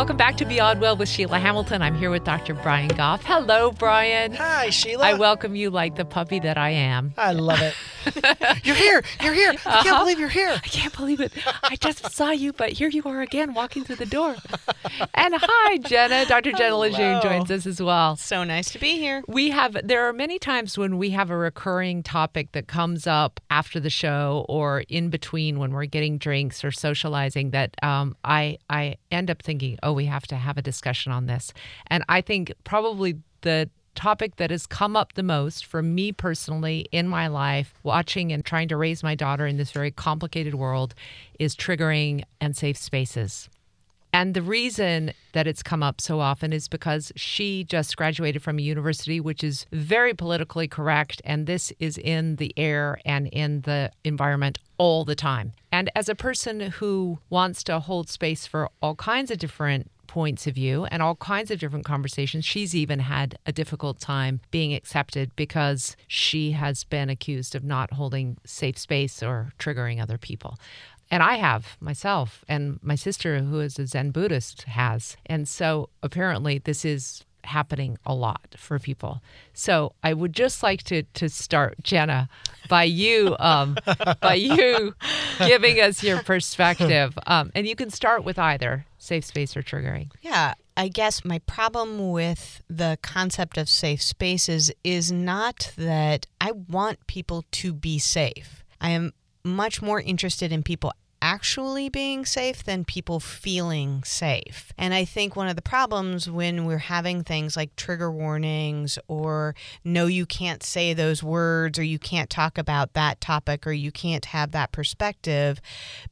Welcome back to Beyond Well with Sheila Hamilton. I'm here with Dr. Brian Goff. Hello, Brian. Hi, Sheila. I welcome you like the puppy that I am. I love it. you're here. You're here. I can't Uh-huh. believe you're here. I can't believe it. I just saw you, but here you are again walking through the door. And hi, Jenna. Dr. Jenna LeJeune joins us as well. So nice to be here. We have, there are many times when we have a recurring topic that comes up after the show or in between when we're getting drinks or socializing that um, I, I end up thinking, oh, Oh, we have to have a discussion on this. And I think probably the topic that has come up the most for me personally in my life, watching and trying to raise my daughter in this very complicated world, is triggering and safe spaces. And the reason that it's come up so often is because she just graduated from a university which is very politically correct. And this is in the air and in the environment all the time. And as a person who wants to hold space for all kinds of different points of view and all kinds of different conversations. She's even had a difficult time being accepted because she has been accused of not holding safe space or triggering other people. And I have myself, and my sister, who is a Zen Buddhist, has. And so apparently, this is happening a lot for people. So I would just like to to start, Jenna, by you um, by you giving us your perspective, um, and you can start with either safe space or triggering. Yeah, I guess my problem with the concept of safe spaces is not that I want people to be safe. I am much more interested in people actually being safe than people feeling safe. And I think one of the problems when we're having things like trigger warnings or no, you can't say those words or you can't talk about that topic or you can't have that perspective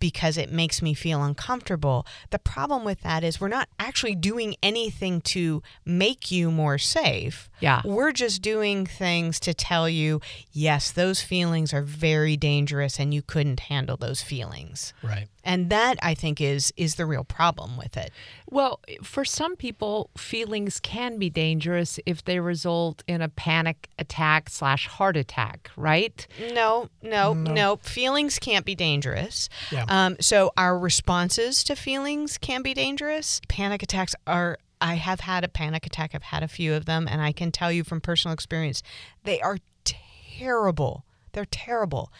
because it makes me feel uncomfortable. The problem with that is we're not actually doing anything to make you more safe. Yeah. We're just doing things to tell you, yes, those feelings are very dangerous and you couldn't handle those feelings. Right. And that I think is is the real problem with it. Well, for some people, feelings can be dangerous if they result in a panic attack slash heart attack, right? No, no, no. Feelings can't be dangerous. Yeah. Um, so our responses to feelings can be dangerous. Panic attacks are. I have had a panic attack. I've had a few of them, and I can tell you from personal experience, they are terrible. They're terrible,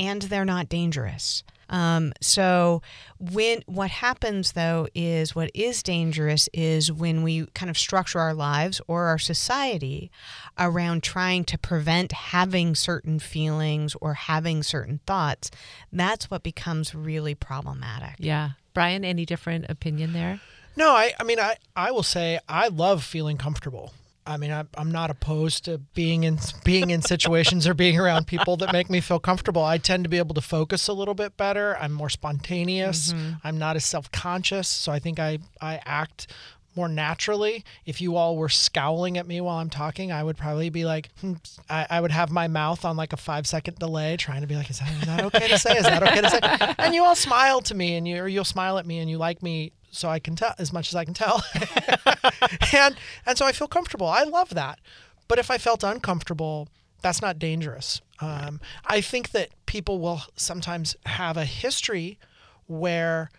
and they're not dangerous. Um, so when what happens though is what is dangerous is when we kind of structure our lives or our society around trying to prevent having certain feelings or having certain thoughts. That's what becomes really problematic. Yeah. Brian, any different opinion there? No, I, I mean, I, I will say I love feeling comfortable. I mean, I, I'm not opposed to being in being in situations or being around people that make me feel comfortable. I tend to be able to focus a little bit better. I'm more spontaneous. I'm not as self conscious, so I think I I act more naturally. If you all were scowling at me while I'm talking, I would probably be like, hmm, I, I would have my mouth on like a five second delay, trying to be like, is that, is that okay to say? Is that okay to say? And you all smile to me, and you or you'll smile at me, and you like me, so I can tell as much as I can tell, and and so I feel comfortable. I love that. But if I felt uncomfortable, that's not dangerous. Um, I think that people will sometimes have a history where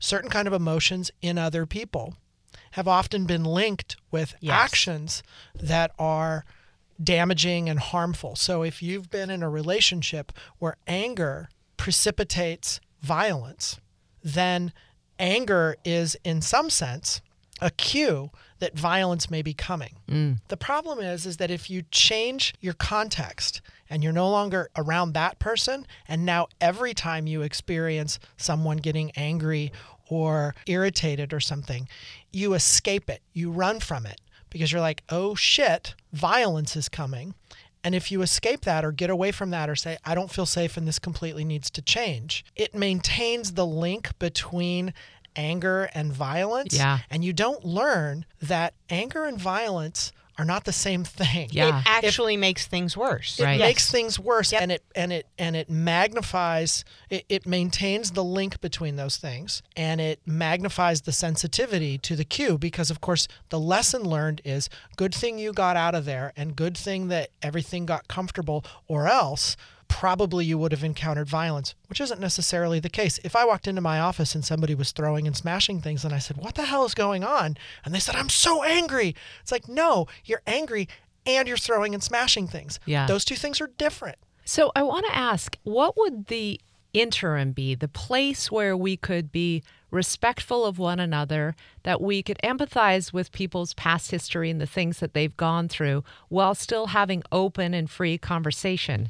certain kind of emotions in other people have often been linked with Yes. actions that are damaging and harmful. So if you've been in a relationship where anger precipitates violence, then anger is in some sense a cue that violence may be coming. Mm. The problem is is that if you change your context and you're no longer around that person and now every time you experience someone getting angry or irritated or something, you escape it. You run from it because you're like, "Oh shit, violence is coming." And if you escape that or get away from that or say, I don't feel safe and this completely needs to change, it maintains the link between anger and violence. Yeah. And you don't learn that anger and violence are not the same thing. Yeah. It actually makes things worse. It Right. makes things worse Yep. and it and it and it magnifies it, it maintains the link between those things and it magnifies the sensitivity to the cue because of course the lesson learned is good thing you got out of there and good thing that everything got comfortable or else probably you would have encountered violence, which isn't necessarily the case. If I walked into my office and somebody was throwing and smashing things and I said, What the hell is going on? And they said, I'm so angry. It's like, No, you're angry and you're throwing and smashing things. Yeah. Those two things are different. So I want to ask, what would the interim be, the place where we could be respectful of one another, that we could empathize with people's past history and the things that they've gone through while still having open and free conversation?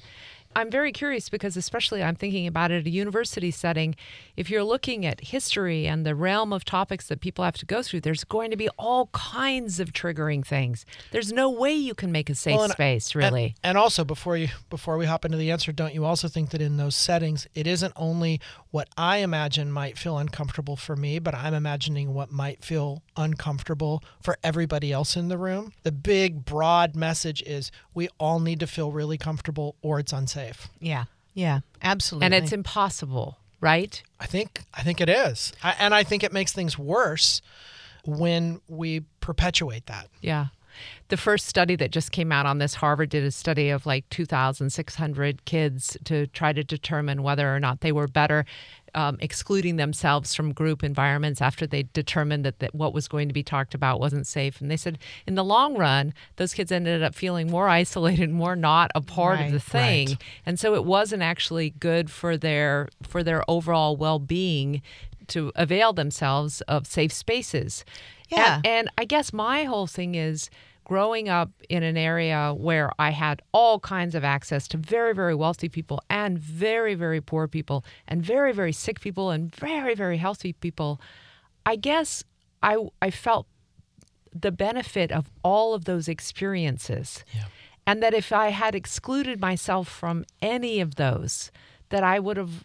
I'm very curious because, especially, I'm thinking about it at a university setting. If you're looking at history and the realm of topics that people have to go through, there's going to be all kinds of triggering things. There's no way you can make a safe Well, and- space, And- really. And, also before you before we hop into the answer, don't you also think that in those settings it isn't only what I imagine might feel uncomfortable for me, but I'm imagining what might feel uncomfortable for everybody else in the room. The big broad message is we all need to feel really comfortable or it's unsafe. Yeah. Yeah. Absolutely. and it's impossible, right? I think I think it is. I, and I think it makes things worse when we perpetuate that. Yeah. The first study that just came out on this, Harvard did a study of like 2,600 kids to try to determine whether or not they were better um, excluding themselves from group environments after they determined that, that what was going to be talked about wasn't safe. And they said in the long run, those kids ended up feeling more isolated, more not a part of the thing. right. And so it wasn't actually good for their for their overall well-being to avail themselves of safe spaces. Yeah. And, and I guess my whole thing is growing up in an area where I had all kinds of access to very, very wealthy people and very, very poor people and very, very sick people and very, very healthy people. I guess I I felt the benefit of all of those experiences. And that if I had excluded myself from any of those, that I would have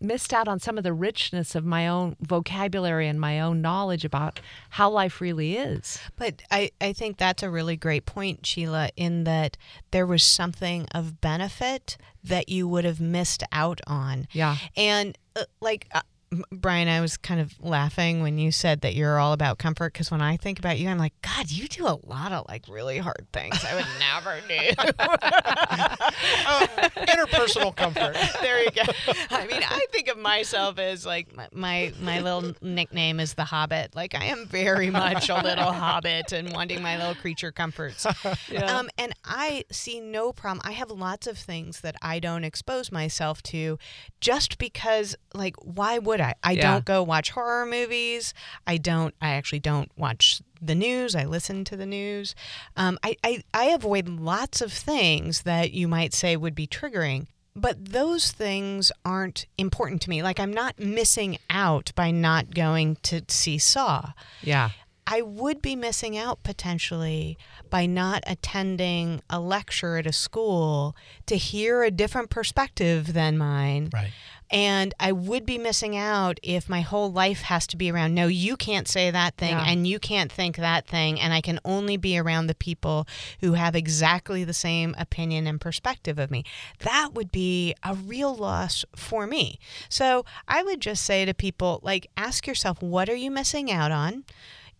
missed out on some of the richness of my own vocabulary and my own knowledge about how life really is. But I, I think that's a really great point, Sheila, in that there was something of benefit that you would have missed out on. Yeah. And uh, like, uh, Brian, I was kind of laughing when you said that you're all about comfort because when I think about you, I'm like, God, you do a lot of like really hard things I would never do. Uh, interpersonal comfort. there you go. I mean, I think of myself as like my, my my little nickname is the Hobbit. Like I am very much a little Hobbit and wanting my little creature comforts. Um, and I see no problem. I have lots of things that I don't expose myself to, just because. Like, why would I? I Yeah. don't go watch horror movies. I don't. I actually don't watch the news. I listen to the news. Um, I, I I avoid lots of things that you might say would be triggering. But those things aren't important to me. Like I'm not missing out by not going to see Saw. Yeah. I would be missing out potentially by not attending a lecture at a school to hear a different perspective than mine. Right. And I would be missing out if my whole life has to be around, no, you can't say that thing Yeah. and you can't think that thing. And I can only be around the people who have exactly the same opinion and perspective of me. That would be a real loss for me. So I would just say to people, like, ask yourself, what are you missing out on?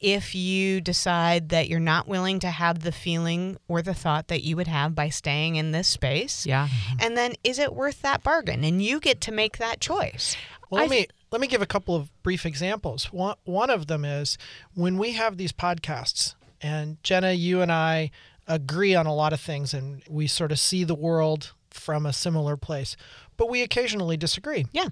If you decide that you're not willing to have the feeling or the thought that you would have by staying in this space. Yeah. Mm-hmm. And then is it worth that bargain? And you get to make that choice. Well, let me let me give a couple of brief examples. One one of them is when we have these podcasts, and Jenna, you and I agree on a lot of things, and we sort of see the world from a similar place, but we occasionally disagree. Yeah.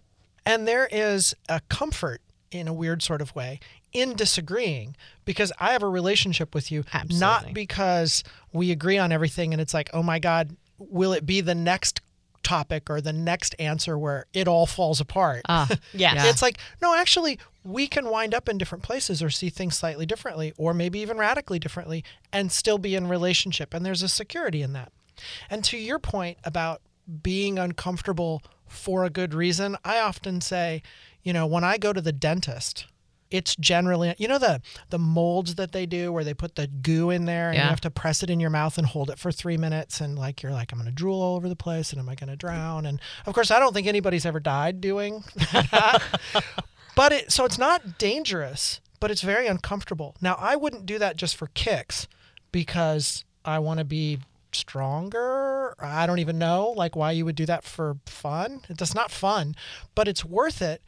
And there is a comfort in a weird sort of way in disagreeing because I have a relationship with you, Absolutely. not because we agree on everything and it's like, oh my God, will it be the next topic or the next answer where it all falls apart? Ah, Yes. Yeah. It's like, no, actually, we can wind up in different places or see things slightly differently or maybe even radically differently and still be in relationship. And there's a security in that. And to your point about being uncomfortable for a good reason, I often say, you know, when I go to the dentist, it's generally you know the the molds that they do where they put the goo in there and Yeah. you have to press it in your mouth and hold it for three minutes and like you're like I'm gonna drool all over the place and am I gonna drown and of course I don't think anybody's ever died doing that but it so it's not dangerous but it's very uncomfortable now I wouldn't do that just for kicks because I want to be stronger. I don't even know like why you would do that for fun. It's not fun, but it's worth it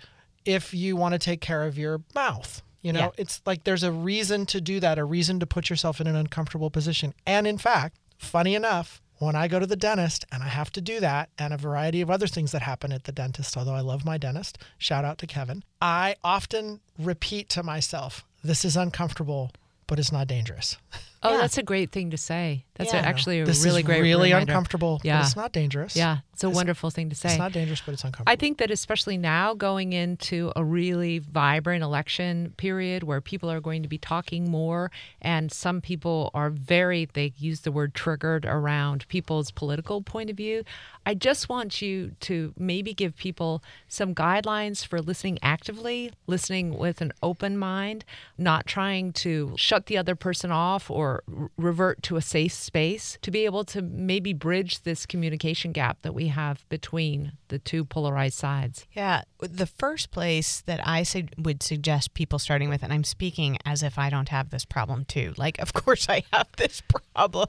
if you want to take care of your mouth. You know, Yeah. it's like there's a reason to do that, a reason to put yourself in an uncomfortable position. And in fact, funny enough, when I go to the dentist and I have to do that, and a variety of other things that happen at the dentist, although I love my dentist, shout out to Kevin, I often repeat to myself, this is uncomfortable, but it's not dangerous. Oh, Yeah. that's a great thing to say. That's Yeah. a, actually a this really is great really reminder. uncomfortable, Yeah. but it's not dangerous. Yeah, it's a It's- wonderful thing to say. It's not dangerous, but it's uncomfortable. I think that especially now going into a really vibrant election period where people are going to be talking more and some people are very they use the word triggered around people's political point of view. I just want you to maybe give people some guidelines for listening actively, listening with an open mind, not trying to shut the other person off or r- revert to a safe space to be able to maybe bridge this communication gap that we have between the two polarized sides. Yeah, the first place that I su- would suggest people starting with, and I'm speaking as if I don't have this problem too. Like, of course I have this problem,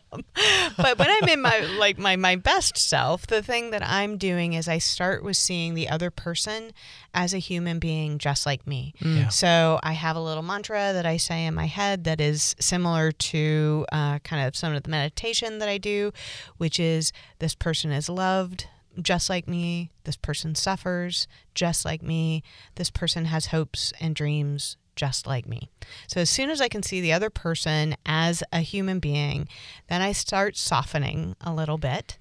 but when I'm in my like my my best self, the thing that I'm doing is I start with seeing the other person as a human being just like me. Mm. Yeah. So I have a little mantra that I say in my head that is similar to uh, kind of some of the meditation that I do, which is this person is loved just like me. This person suffers just like me. This person has hopes and dreams just like me. So as soon as I can see the other person as a human being, then I start softening a little bit.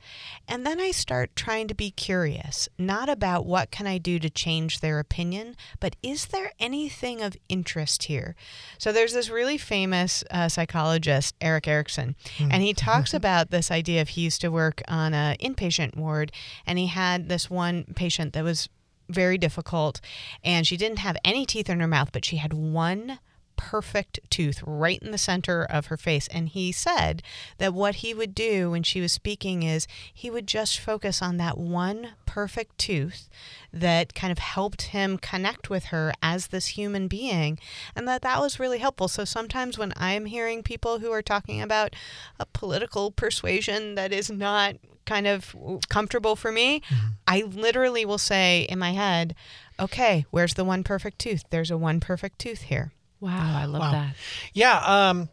And then I start trying to be curious, not about what can I do to change their opinion, but is there anything of interest here? So there's this really famous uh, psychologist, Eric Erickson, and he talks about this idea of he used to work on a inpatient ward and he had this one patient that was very difficult and she didn't have any teeth in her mouth but she had one perfect tooth right in the center of her face. And he said that what he would do when she was speaking is he would just focus on that one perfect tooth that kind of helped him connect with her as this human being and that that was really helpful. So sometimes when i'm hearing people who are talking about a political persuasion that is not kind of comfortable for me, I literally will say in my head, okay, where's the one perfect tooth? There's a one perfect tooth here. Wow, I love Wow. that. Yeah, um,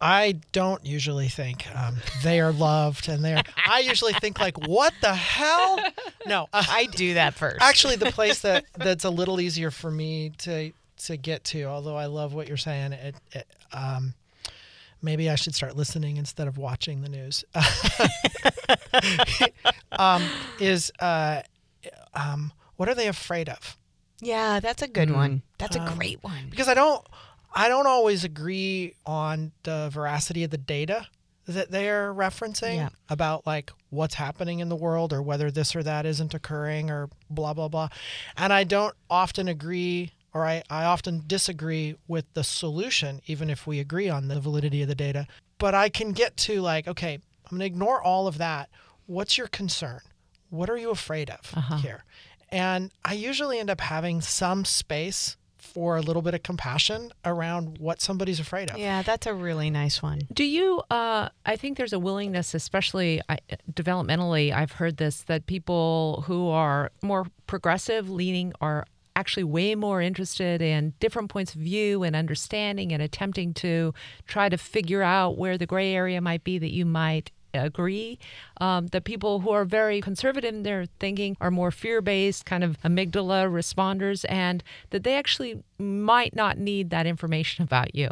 I don't usually think um, they are loved, and they're. I usually think like, what the hell? No, uh, I do that first. actually, the place that that's a little easier for me to to get to, although I love what you're saying, it, it um, maybe I should start listening instead of watching the news. um, is uh, um, what are they afraid of? yeah, that's a good Mm. one. That's a Um, great one. because I don't I don't always agree on the veracity of the data that they're referencing Yeah. about like what's happening in the world or whether this or that isn't occurring or blah blah blah. And I don't often agree or I, I often disagree with the solution, even if we agree on the validity of the data. But I can get to like, okay, I'm gonna ignore all of that. What's your concern? What are you afraid of Uh-huh. here? And I usually end up having some space for a little bit of compassion around what somebody's afraid of. Yeah, that's a really nice one. Do you? Uh, I think there's a willingness, especially I, developmentally. I've heard this that people who are more progressive leaning are actually way more interested in different points of view and understanding and attempting to try to figure out where the gray area might be that you might agree. Um, the people who are very conservative in their thinking are more fear based, kind of amygdala responders, and that they actually might not need that information about you.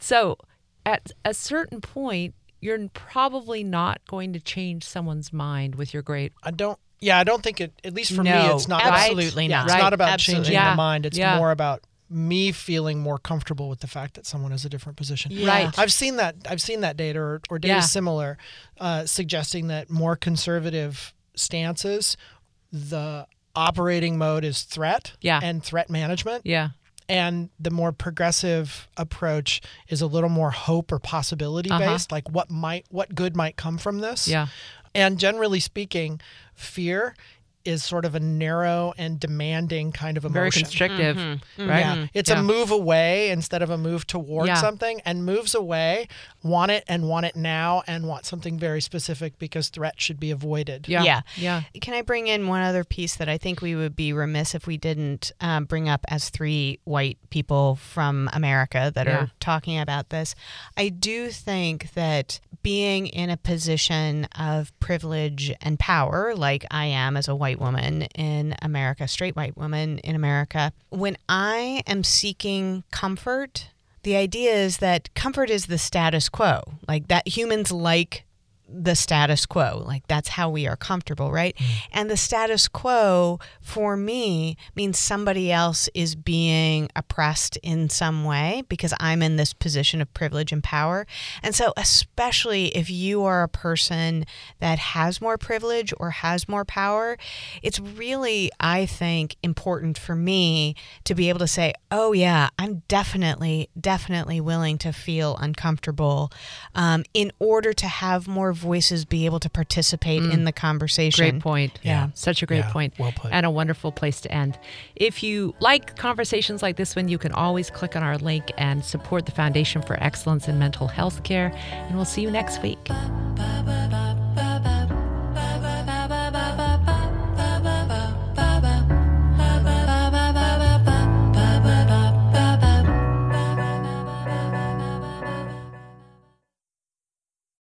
So at a certain point, you're probably not going to change someone's mind with your great. I don't. Yeah, I don't think it. At least for me, it's not absolutely about, yeah, not. It's Right, not about absolutely changing not. the mind. It's Yeah. more about me feeling more comfortable with the fact that someone has a different position. Yeah. Right. I've seen that. I've seen that data or, or data Yeah. similar, uh, suggesting that more conservative stances, the operating mode is threat Yeah. and threat management, Yeah. and the more progressive approach is a little more hope or possibility Uh-huh. based, like what might, what good might come from this. Yeah. And generally speaking, fear is sort of a narrow and demanding kind of emotion. Very constrictive, right? Yeah, it's Yeah. a move away instead of a move toward Yeah. something, and moves away want it and want it now and want something very specific because threat should be avoided. Yeah. Yeah. Yeah. Can I bring in one other piece that I think we would be remiss if we didn't um, bring up as three white people from America that Yeah. are talking about this? I do think that being in a position of privilege and power, like I am as a white woman in America, straight white woman in America, when I am seeking comfort, the idea is that comfort is the status quo. Like that humans like the status quo. Like that's how we are comfortable, right? And the status quo for me means somebody else is being oppressed in some way because I'm in this position of privilege and power. And so, especially if you are a person that has more privilege or has more power, it's really, I think, important for me to be able to say, oh, yeah, I'm definitely, definitely willing to feel uncomfortable um, in order to have more voices be able to participate in mm. the conversation. Great point. Yeah. Such a great Yeah, point. well put. And a wonderful place to end. If you like conversations like this one, you can always click on our link and support the Foundation for Excellence in Mental Health Care. And we'll see you next week.